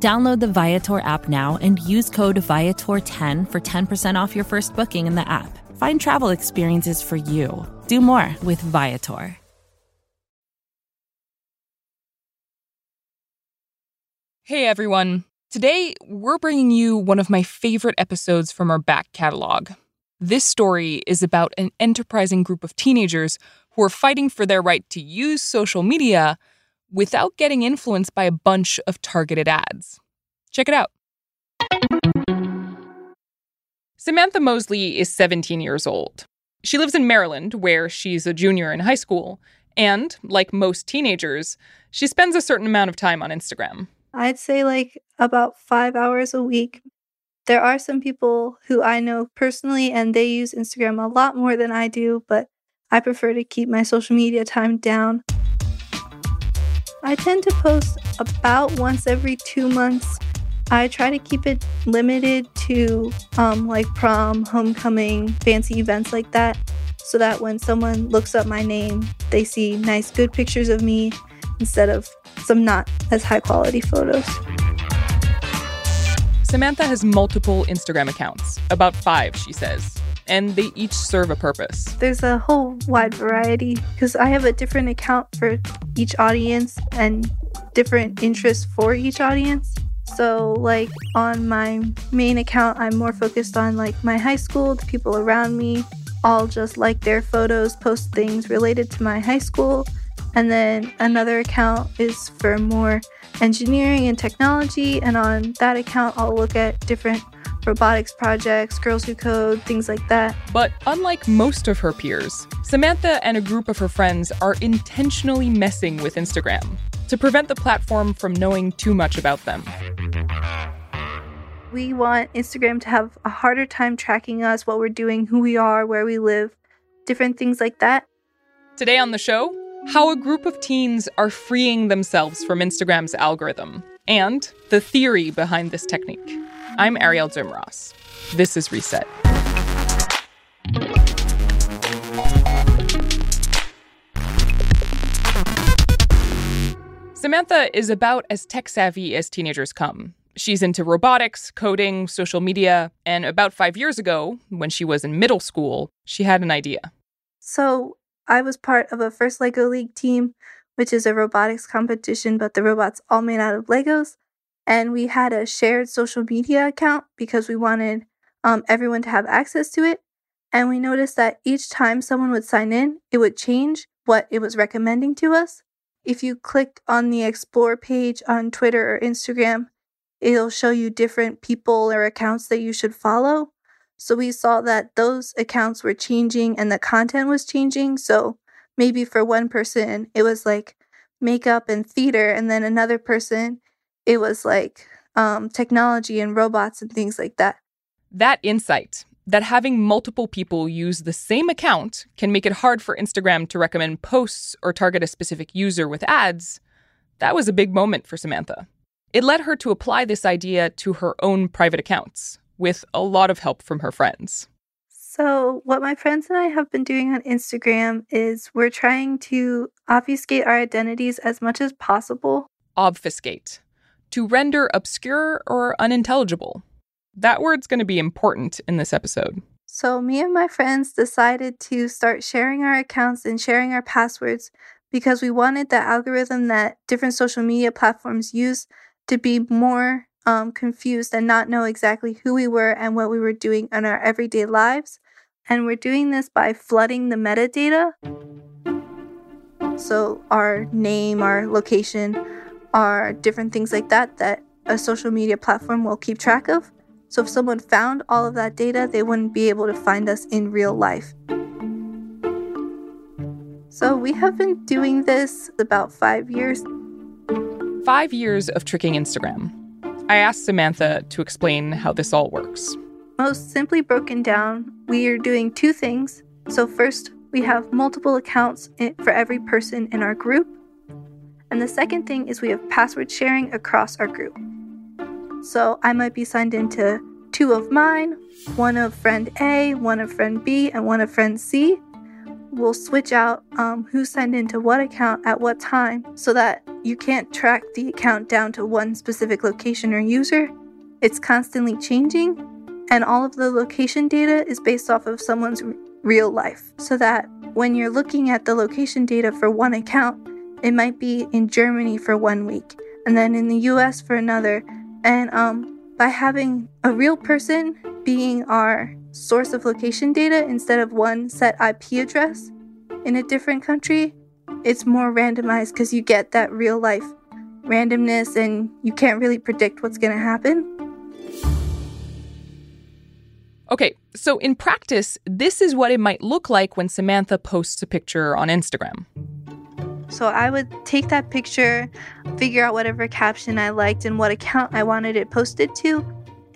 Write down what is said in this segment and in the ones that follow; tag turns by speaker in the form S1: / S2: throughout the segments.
S1: Download the Viator app now and use code Viator10 for 10% off your first booking in the app. Find travel experiences for you. Do more with Viator.
S2: Hey everyone. Today, we're bringing you one of my favorite episodes from our back catalog. This story is about an enterprising group of teenagers who are fighting for their right to use social media without getting influenced by a bunch of targeted ads. Check it out. Samantha Mosley is 17 years old. She lives in Maryland, where she's a junior in high school, and, like most teenagers, she spends a certain amount of time on Instagram.
S3: I'd say like about five hours a week. There are some people who I know personally and they use Instagram a lot more than I do, but I prefer to keep my social media time down. I tend to post about once every two months. I try to keep it limited to um, like prom, homecoming, fancy events like that, so that when someone looks up my name, they see nice, good pictures of me instead of some not as high quality photos.
S2: Samantha has multiple Instagram accounts, about five, she says, and they each serve a purpose.
S3: There's a whole wide variety because I have a different account for each audience and different interests for each audience. So, like on my main account, I'm more focused on like my high school, the people around me, all just like their photos, post things related to my high school. And then another account is for more engineering and technology. And on that account, I'll look at different robotics projects, Girls Who Code, things like that.
S2: But unlike most of her peers, Samantha and a group of her friends are intentionally messing with Instagram to prevent the platform from knowing too much about them.
S3: We want Instagram to have a harder time tracking us, what we're doing, who we are, where we live, different things like that.
S2: Today on the show, how a group of teens are freeing themselves from Instagram's algorithm, and the theory behind this technique. I'm Arielle Duhaime-Ross. This is Reset. Samantha is about as tech savvy as teenagers come. She's into robotics, coding, social media, and about five years ago, when she was in middle school, she had an idea.
S3: So I was part of a first Lego League team, which is a robotics competition, but the robots all made out of Legos. And we had a shared social media account because we wanted um, everyone to have access to it. And we noticed that each time someone would sign in, it would change what it was recommending to us. If you clicked on the Explore page on Twitter or Instagram, it'll show you different people or accounts that you should follow. So we saw that those accounts were changing and the content was changing. So maybe for one person, it was like makeup and theater, and then another person, it was like um, technology and robots and things like that.
S2: That insight that having multiple people use the same account can make it hard for Instagram to recommend posts or target a specific user with ads, that was a big moment for Samantha. It led her to apply this idea to her own private accounts, with a lot of help from her friends.
S3: So, what my friends and I have been doing on Instagram is we're trying to obfuscate our identities as much as possible.
S2: Obfuscate. To render obscure or unintelligible. That word's going to be important in this episode.
S3: So, me and my friends decided to start sharing our accounts and sharing our passwords because we wanted the algorithm that different social media platforms use to be more um, confused and not know exactly who we were and what we were doing in our everyday lives. And we're doing this by flooding the metadata. So, our name, our location, our different things like that, that a social media platform will keep track of. So, if someone found all of that data, they wouldn't be able to find us in real life. So, we have been doing this about five years.
S2: Five years of tricking Instagram. I asked Samantha to explain how this all works.
S3: most simply broken down, we are doing two things. So, first, we have multiple accounts for every person in our group. And the second thing is we have password sharing across our group. So, I might be signed into two of mine, one of friend A, one of friend B, and one of friend C. We'll switch out um, who signed into what account at what time so that you can't track the account down to one specific location or user. It's constantly changing, and all of the location data is based off of someone's real life. So that when you're looking at the location data for one account, it might be in Germany for one week, and then in the US for another. And um, by having a real person being our source of location data instead of one set IP address in a different country, it's more randomized because you get that real life randomness and you can't really predict what's going to happen.
S2: Okay, so in practice, this is what it might look like when Samantha posts a picture on Instagram.
S3: So I would take that picture, figure out whatever caption I liked and what account I wanted it posted to,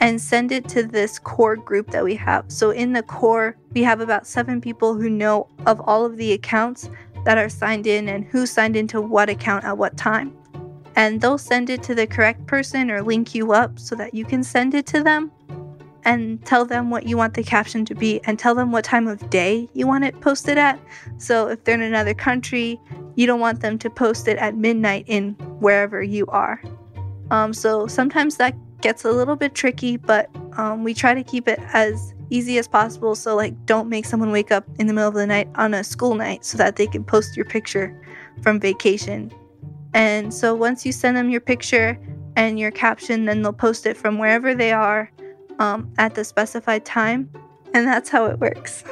S3: and send it to this core group that we have. So in the core, we have about seven people who know of all of the accounts that are signed in and who signed into what account at what time. And they'll send it to the correct person or link you up so that you can send it to them and tell them what you want the caption to be and tell them what time of day you want it posted at. So if they're in another country, you don't want them to post it at midnight in wherever you are. Um, so sometimes that gets a little bit tricky, but um, we try to keep it as easy as possible. So, like, don't make someone wake up in the middle of the night on a school night so that they can post your picture from vacation. And so, once you send them your picture and your caption, then they'll post it from wherever they are um, at the specified time. And that's how it works.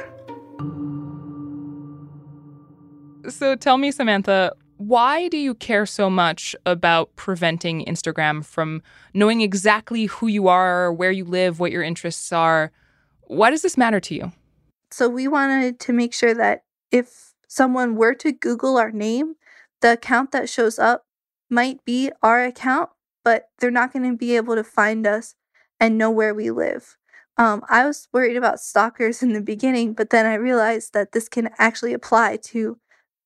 S2: So tell me, Samantha, why do you care so much about preventing Instagram from knowing exactly who you are, where you live, what your interests are? Why does this matter to you?
S3: So, we wanted to make sure that if someone were to Google our name, the account that shows up might be our account, but they're not going to be able to find us and know where we live. Um, I was worried about stalkers in the beginning, but then I realized that this can actually apply to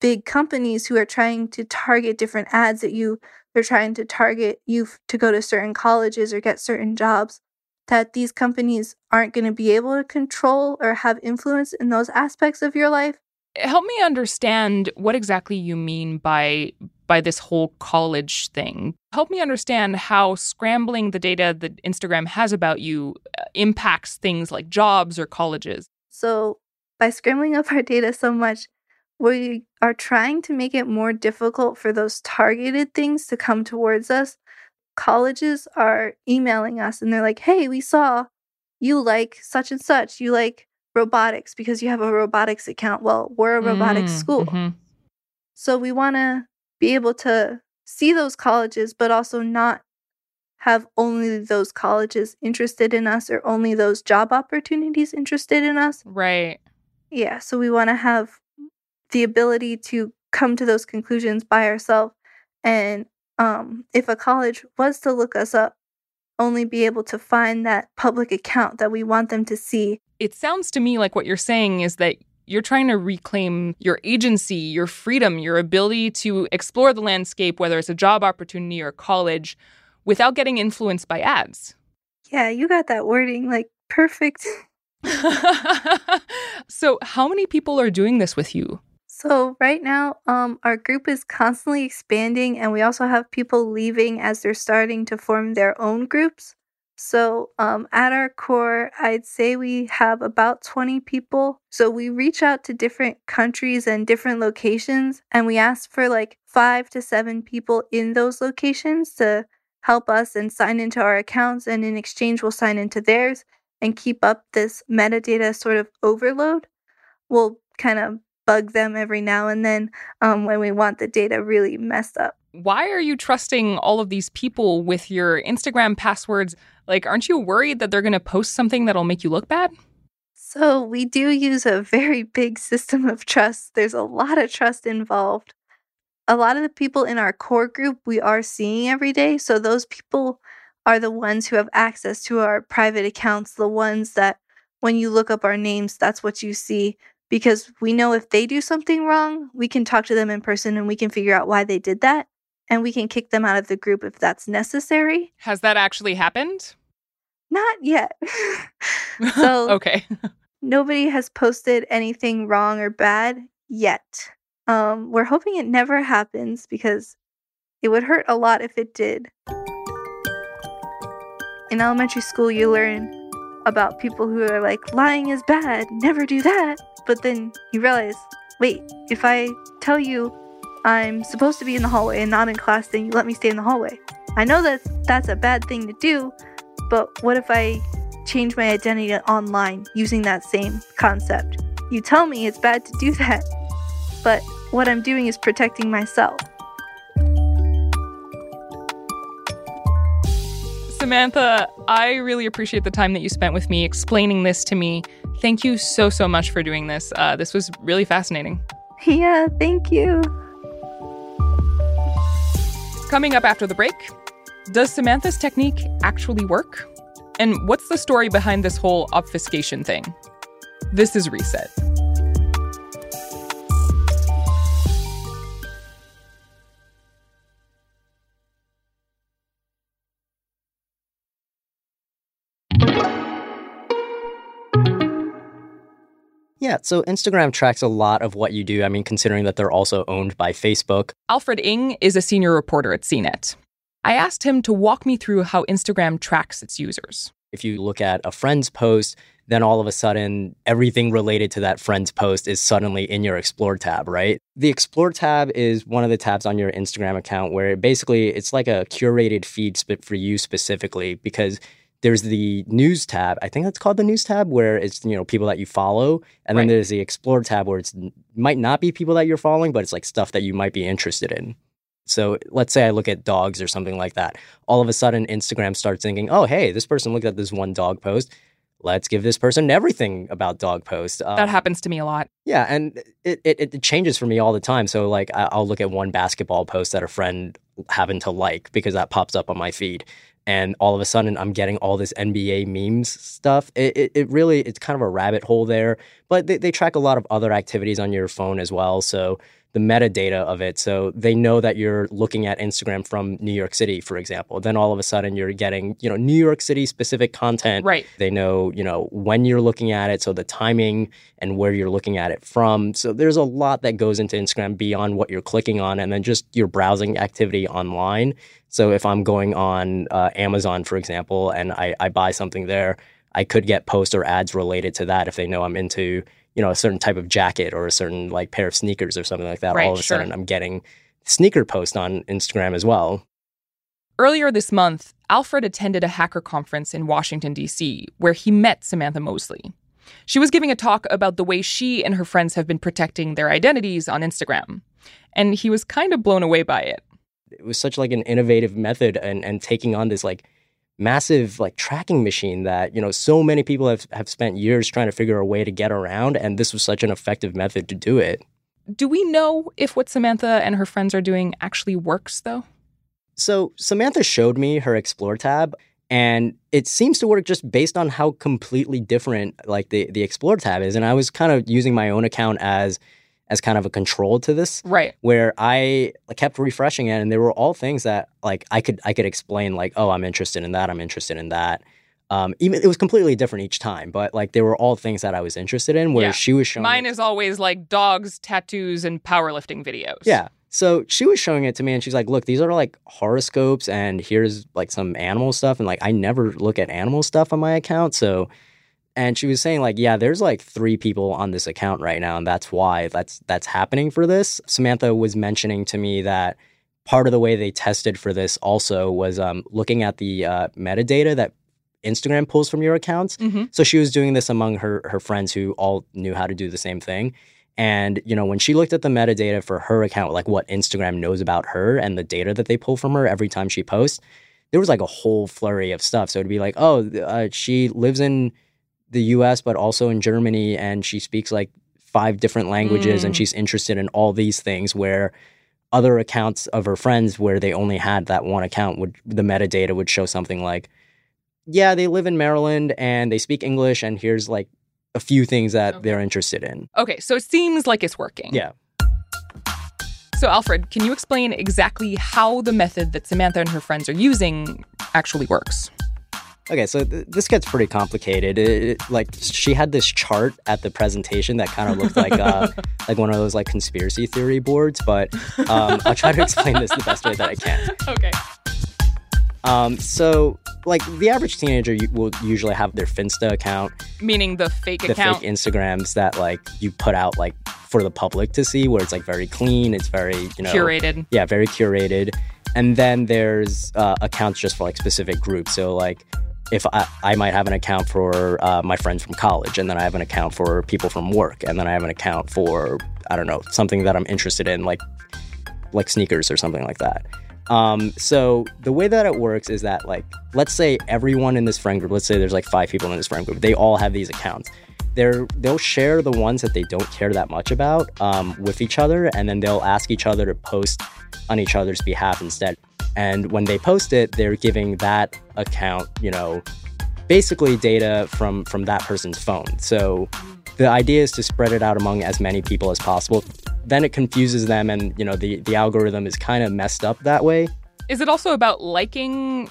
S3: big companies who are trying to target different ads at you. They're trying to target you to go to certain colleges or get certain jobs. That these companies aren't going to be able to control or have influence in those aspects of your life.
S2: Help me understand what exactly you mean by by this whole college thing. Help me understand how scrambling the data that Instagram has about you uh, impacts things like jobs or colleges.
S3: So, by scrambling up our data so much, we are trying to make it more difficult for those targeted things to come towards us. Colleges are emailing us and they're like, hey, we saw you like such and such. You like robotics because you have a robotics account. Well, we're a robotics mm, school. Mm-hmm. So we want to be able to see those colleges, but also not have only those colleges interested in us or only those job opportunities interested in us.
S2: Right.
S3: Yeah. So we want to have the ability to come to those conclusions by ourselves. And um, if a college was to look us up, only be able to find that public account that we want them to see.
S2: It sounds to me like what you're saying is that you're trying to reclaim your agency, your freedom, your ability to explore the landscape, whether it's a job opportunity or college, without getting influenced by ads.
S3: Yeah, you got that wording like perfect.
S2: so, how many people are doing this with you?
S3: So right now, um, our group is constantly expanding, and we also have people leaving as they're starting to form their own groups. So um, at our core, I'd say we have about 20 people. So we reach out to different countries and different locations, and we ask for like five to seven people in those locations to help us and sign into our accounts, and in exchange, we'll sign into theirs and keep up this metadata sort of overload. We'll kind of bug them every now and then um, when we want the data really messed up.
S2: Why are you trusting all of these people with your Instagram passwords? Like, aren't you worried that they're going to post something that'll make you look bad?
S3: So, we do use a very big system of trust. There's a lot of trust involved. A lot of the people in our core group we are seeing every day. So, those people are the ones who have access to our private accounts, the ones that when you look up our names, that's what you see. Because we know if they do something wrong, we can talk to them in person and we can figure out why they did that. And we can kick them out of the group if that's necessary.
S2: Has that actually happened?
S3: Not yet. so,
S2: okay.
S3: nobody has posted anything wrong or bad yet. Um, we're hoping it never happens because it would hurt a lot if it did. In elementary school, you learn about people who are like, lying is bad, never do that. But then you realize, wait, if I tell you I'm supposed to be in the hallway and not in class, then you let me stay in the hallway. I know that that's a bad thing to do, but what if I change my identity online using that same concept? You tell me it's bad to do that, but what I'm doing is protecting myself.
S2: Samantha, I really appreciate the time that you spent with me explaining this to me. Thank you so, so much for doing this. Uh, this was really fascinating.
S3: Yeah, thank you.
S2: Coming up after the break, does Samantha's technique actually work? And what's the story behind this whole obfuscation thing? This is Reset.
S4: Yeah, so Instagram tracks a lot of what you do. I mean, considering that they're also owned by Facebook.
S2: Alfred Ng is a senior reporter at CNET. I asked him to walk me through how Instagram tracks its users.
S4: If you look at a friend's post, then all of a sudden everything related to that friend's post is suddenly in your explore tab right the explore tab is one of the tabs on your instagram account where basically it's like a curated feed for you specifically because there's the news tab. I think that's called the news tab, where it's you know people that you follow, and right. then there's the explore tab where it's might not be people that you're following, but it's like stuff that you might be interested in. So let's say I look at dogs or something like that. All of a sudden, Instagram starts thinking, "Oh, hey, this person looked at this one dog post. Let's give this person everything about dog post."
S2: Um, that happens to me a lot.
S4: Yeah, and it, it, it changes for me all the time. So like I'll look at one basketball post that a friend happened to like because that pops up on my feed and all of a sudden I'm getting all this NBA memes stuff. It, it, it, really it's kind of a rabbit hole there, but they, they track a lot of other activities on your phone as well. So the metadata of it. So they know that you're looking at Instagram from New York City, for example. Then all of a sudden you're getting, you know, New York City specific content.
S2: Right.
S4: They know, you know, when you're looking at it. So the timing and where you're looking at it from. So there's a lot that goes into Instagram beyond what you're clicking on and then just your browsing activity online. So if I'm going on uh, Amazon, for example, and I, I buy something there, I could get posts or ads related to that if they know I'm into you know a certain type of jacket or a certain like pair of sneakers or something like that
S2: right,
S4: all of a
S2: sure.
S4: sudden i'm getting sneaker post on instagram as well.
S2: Earlier this month alfred attended a hacker conference in washington d.c where he met samantha mosley. She was giving a talk about the way she and her friends have been protecting their identities on instagram and he was kind of blown away by it.
S4: It was such like an innovative method and and taking on this like massive like tracking machine that you know so many people have, have spent years trying to figure a way to get around and this was such an effective method to do it.
S2: Do we know if what samantha and her friends are doing actually works though?
S4: So samantha showed me her explore tab and it seems to work just based on how completely different like the, the explore tab is and i was kind of using my own account as as kind of a control to this
S2: right
S4: where i kept refreshing it and there were all things that like i could i could explain like oh i'm interested in that i'm interested in that um, even it was completely different each time, but like they were all things that I was interested in. Where
S2: yeah.
S4: she was showing
S2: mine is always like dogs, tattoos, and powerlifting videos.
S4: Yeah. So she was showing it to me, and she's like, "Look, these are like horoscopes, and here's like some animal stuff." And like, I never look at animal stuff on my account, so and she was saying like yeah there's like three people on this account right now and that's why that's that's happening for this. Samantha was mentioning to me that part of the way they tested for this also was um, looking at the uh, metadata that instagram pulls from your accounts.
S2: Mm-hmm.
S4: so she was doing this among her her friends who all knew how to do the same thing. And you know when she looked at the metadata for her account like what instagram knows about her and the data that they pull from her every time she posts there was like a whole flurry of stuff. So it'd be like oh uh, she lives in the US, but also in Germany. And she speaks like five different languages mm. and she's interested in all these things where, other accounts of her friends where they only had that one account would the metadata would show something like yeah they live in maryland and they speak english and here's like a few things that
S2: Okay.
S4: they're interested in
S2: Okay, so it seems like it's working.
S4: yeah
S2: So, Alfred, can you explain exactly how the method that Samantha and her friends are using actually works?
S4: Okay so th- this gets pretty complicated it, it- like she had this chart at the presentation that kind of looked like uh like one of those like conspiracy theory boards but um, i'll try to explain this the best way that i can
S2: Okay.
S4: Um, so, like the average teenager will usually have their Finsta account,
S2: Meaning the fake
S4: the
S2: account.
S4: fake Instagrams that like you put out like for the public to see, where it's like very clean, it's very you know
S2: curated.
S4: yeah, very curated. And then there's uh, accounts just for like specific groups. So like if I, I might have an account for uh, my friends from college, and then I have an account for people from work, and then I have an account for I don't know something that I'm interested in, like like sneakers or something like that. Um, so the way that it works is that like let's say everyone in this friend group, let's say there's like five people in this friend group, they all have these accounts. They're they'll share the ones that they don't care that much about um, with each other, and then they'll ask each other to post on each other's behalf instead. And when they post it, they're giving that account, you know, basically data from from that person's phone. So the idea is to spread it out among as many people as possible. Then it confuses them, and you know the the algorithm is kind of messed up that way.
S2: Is it also about liking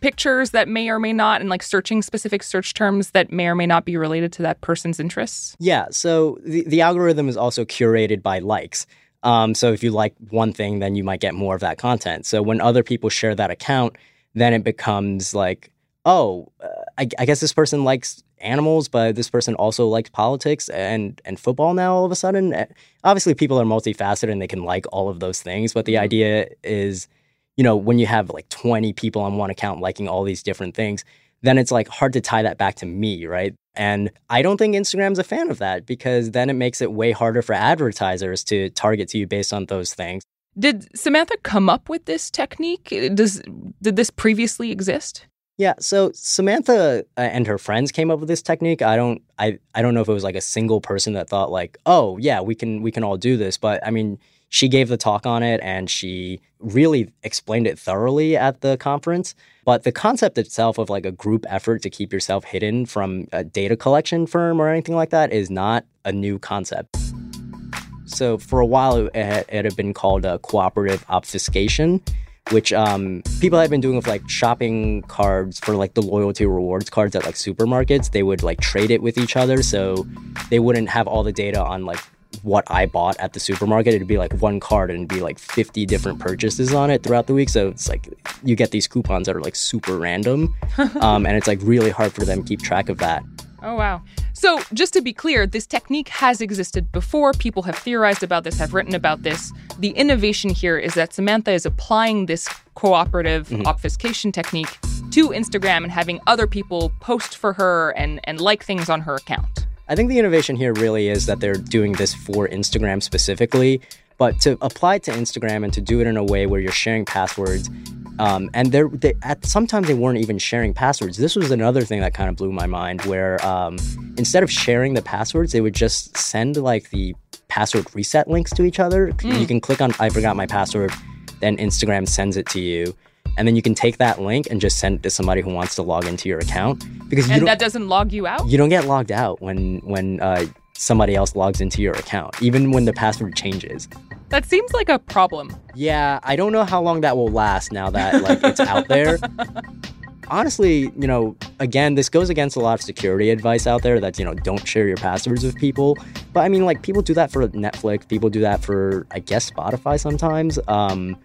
S2: pictures that may or may not, and like searching specific search terms that may or may not be related to that person's interests?
S4: Yeah. So the the algorithm is also curated by likes. Um, so if you like one thing, then you might get more of that content. So when other people share that account, then it becomes like, oh, uh, I, I guess this person likes animals, but this person also likes politics and and football now. All of a sudden, Uh, obviously, people are multifaceted and they can like all of those things. But the idea is, you know, when you have like twenty people on one account liking all these different things, then it's like hard to tie that back to me, right? And I don't think Instagram's a fan of that because then it makes it way harder for advertisers to target to you based on those things.
S2: Did Samantha come up with this technique? Does did this previously exist?
S4: Yeah, so Samantha uh, and her friends came up with this technique. I don't I I don't know if it was like a single person that thought like, "Oh, yeah, we can we can all do this." But I mean, she gave the talk on it and she really explained it thoroughly at the conference. But the concept itself of like a group effort to keep yourself hidden from a data collection firm or anything like that is not a new concept. So for a while, it had, it had been called a cooperative obfuscation, which um, people had been doing with like shopping cards for like the loyalty rewards cards at like supermarkets. They would like trade it with each other, so they wouldn't have all the data on like what I bought at the supermarket. It'd be like one card and it'd be like 50 different purchases on it throughout the week. So it's like you get these coupons that are like super random, um, and it's like really hard for them to keep track of that.
S2: Oh, wow. So, just to be clear, this technique has existed before. People have theorized about this, have written about this. The innovation here is that Samantha is applying this cooperative obfuscation technique to Instagram and having other people post for her and, and like things on her account.
S4: I think the innovation here really is that they're doing this for Instagram specifically, but to apply it to Instagram and to do it in a way where you're sharing passwords. Um, and they're, they, at sometimes they weren't even sharing passwords. This was another thing that kind of blew my mind, where um, instead of sharing the passwords, they would just send like the password reset links to each other. You can click on "I forgot my password," then Instagram sends it to you, and then you can take that link and just send it to somebody who wants to log into your account because you
S2: And that doesn't log you out?
S4: you don't get logged out when when uh, somebody else logs into your account, even when the password changes.
S2: That seems like a problem.
S4: Yeah, I don't know how long that will last now that like it's out there. Honestly, you know, again, this goes against a lot of security advice out there that, you know, don't share your passwords with people. But I mean, like people do that for Netflix, people do that for I guess Spotify sometimes. Um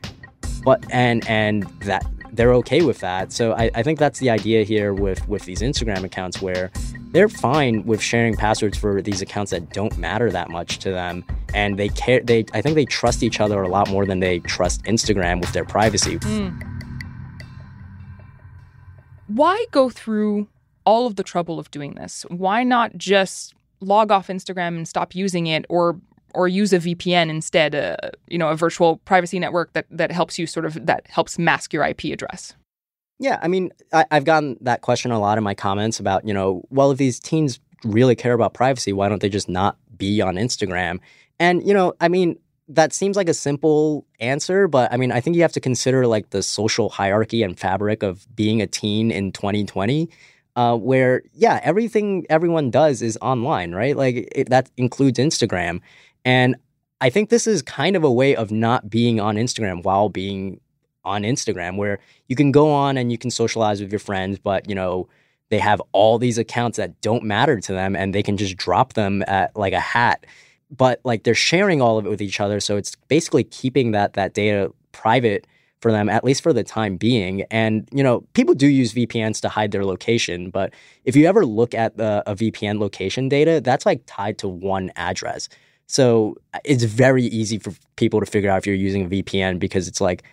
S4: but and and that they're okay with that. So I, I think that's the idea here with with these Instagram accounts where they're fine with sharing passwords for these accounts that don't matter that much to them and they care they I think they trust each other a lot more than they trust Instagram with their privacy. Hmm.
S2: Why go through all of the trouble of doing this? Why not just log off Instagram and stop using it or or use a VPN instead, uh, you know, a virtual privacy network that that helps you sort of that helps mask your IP address?
S4: Yeah, I mean, I, I've gotten that question a lot in my comments about, you know, well, if these teens really care about privacy, why don't they just not be on Instagram? And, you know, I mean, that seems like a simple answer, but I mean, I think you have to consider like the social hierarchy and fabric of being a teen in 2020. Uh, where yeah, everything everyone does is online, right? Like it, that includes Instagram, and I think this is kind of a way of not being on Instagram while being on Instagram, where you can go on and you can socialize with your friends, but you know they have all these accounts that don't matter to them, and they can just drop them at like a hat. But like they're sharing all of it with each other so it's basically keeping that that data private for them at least for the time being. And you know people do use vpns to hide their location but if you ever look at the, a vpn location data that's like tied to one address so it's very easy for people to figure out if you're using a vpn because it's like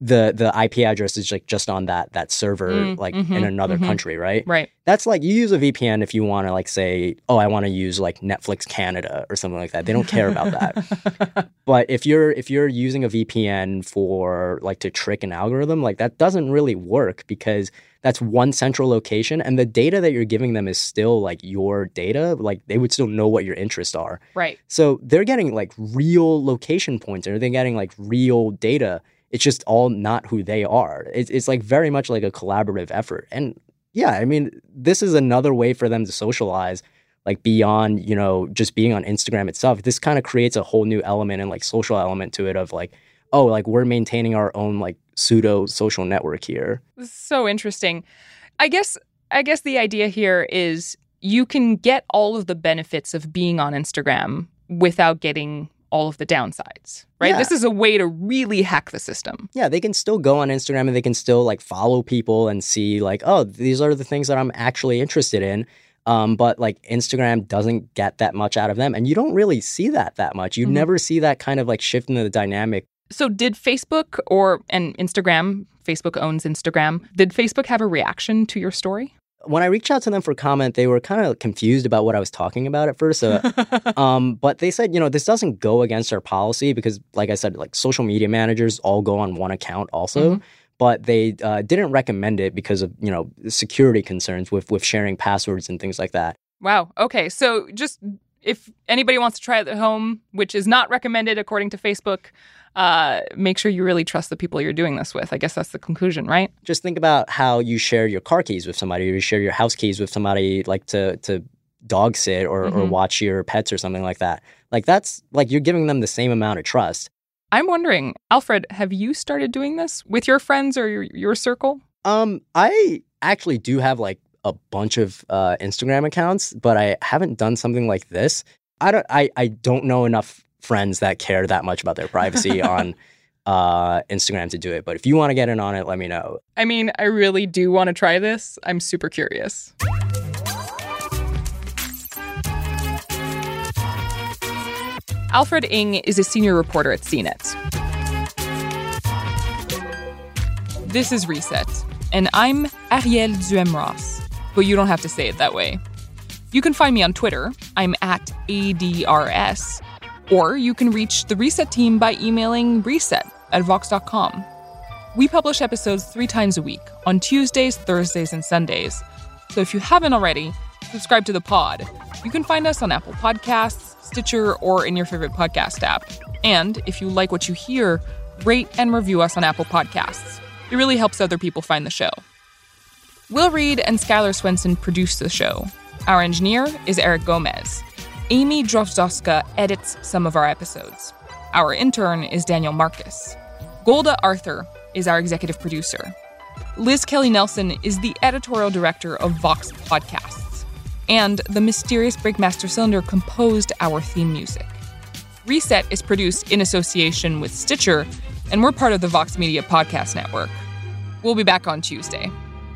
S4: the the IP address is like just on that that server
S2: Mm,
S4: like
S2: mhm,
S4: in another
S2: mhm.
S4: country, right?
S2: Right.
S4: That's like you use a VPN if you want to like say, oh, I want to use like Netflix Canada or something like that. They don't care about that. But if you're if you're using a VPN for like to trick an algorithm, like that doesn't really work because that's one central location and the data that you're giving them is still like your data. Like they would still know what your interests are.
S2: right.
S4: So they're getting like real location points or they're getting like real data. It's just all not who they are. It's, it's like very much like a collaborative effort. And yeah, I mean, this is another way for them to socialize, like beyond, you know, just being on Instagram itself. This kind of creates a whole new element and like social element to it of like, oh, like we're maintaining our own like pseudo social network here.
S2: So interesting. I guess I guess the idea here is you can get all of the benefits of being on Instagram without getting all of the downsides. Right?
S4: Yeah.
S2: This is a way to really hack the system.
S4: Yeah, they can still go on Instagram and they can still like follow people and see like, oh, these are the things that I'm actually interested in. Um, but like Instagram doesn't get that much out of them, and you don't really see that that much. You
S2: Mhm.
S4: never see that kind of like shift in the dynamic.
S2: So did Facebook or and Instagram, Facebook owns Instagram. Did Facebook have a reaction to your story?
S4: When I reached out to them for comment, they were kind of confused about what I was talking about at first. So, um, but they said, you know, this doesn't go against our policy because, like I said, like social media managers all go on one account also.
S2: Mhm.
S4: But they uh, didn't recommend it because of you know security concerns with with sharing passwords and things like that.
S2: Wow. Okay. So just if anybody wants to try it at home, which is not recommended according to Facebook, uh, make sure you really trust the people you're doing this with. I guess that's the conclusion, right?
S4: just think about how you share your car keys with somebody or you share your house keys with somebody like to to dog sit or, or
S2: Mhm.
S4: watch your pets or something like that like that's like you're giving them the same amount of trust
S2: I'm wondering, Alfred, have you started doing this with your friends or your, your circle?
S4: um i actually do have like a bunch of uh instagram accounts but i haven't done something like this i don't i i don't know enough friends that care that much about their privacy on uh instagram to do it but if you want to get in on it let me know
S2: I mean, I really do want to try this. I'm super curious. Alfred Ng is a senior reporter at CNET. This is Reset, and I'm Arielle Duhaime-Ross, but you don't have to say it that way. You can find me on Twitter. I'm at ADRS, or you can reach the Reset team by emailing reset at vox.com. We publish episodes three times a week on Tuesdays, Thursdays, and Sundays. So if you haven't already, subscribe to the pod. You can find us on Apple Podcasts, Stitcher, or in your favorite podcast app. And if you like what you hear, rate and review us on Apple Podcasts. It really helps other people find the show. Will Reed and Skylar Swenson produce the show. Our engineer is Eric Gomez. Amy Drozdowska edits some of our episodes. Our intern is Daniel Marcus. Golda Arthur is our executive producer. Liz Kelly Nelson is the editorial director of Vox Podcasts. And the mysterious Breakmaster Cylinder composed our theme music. Reset is produced in association with Stitcher, and we're part of the Vox Media Podcast Network. We'll be back on Tuesday.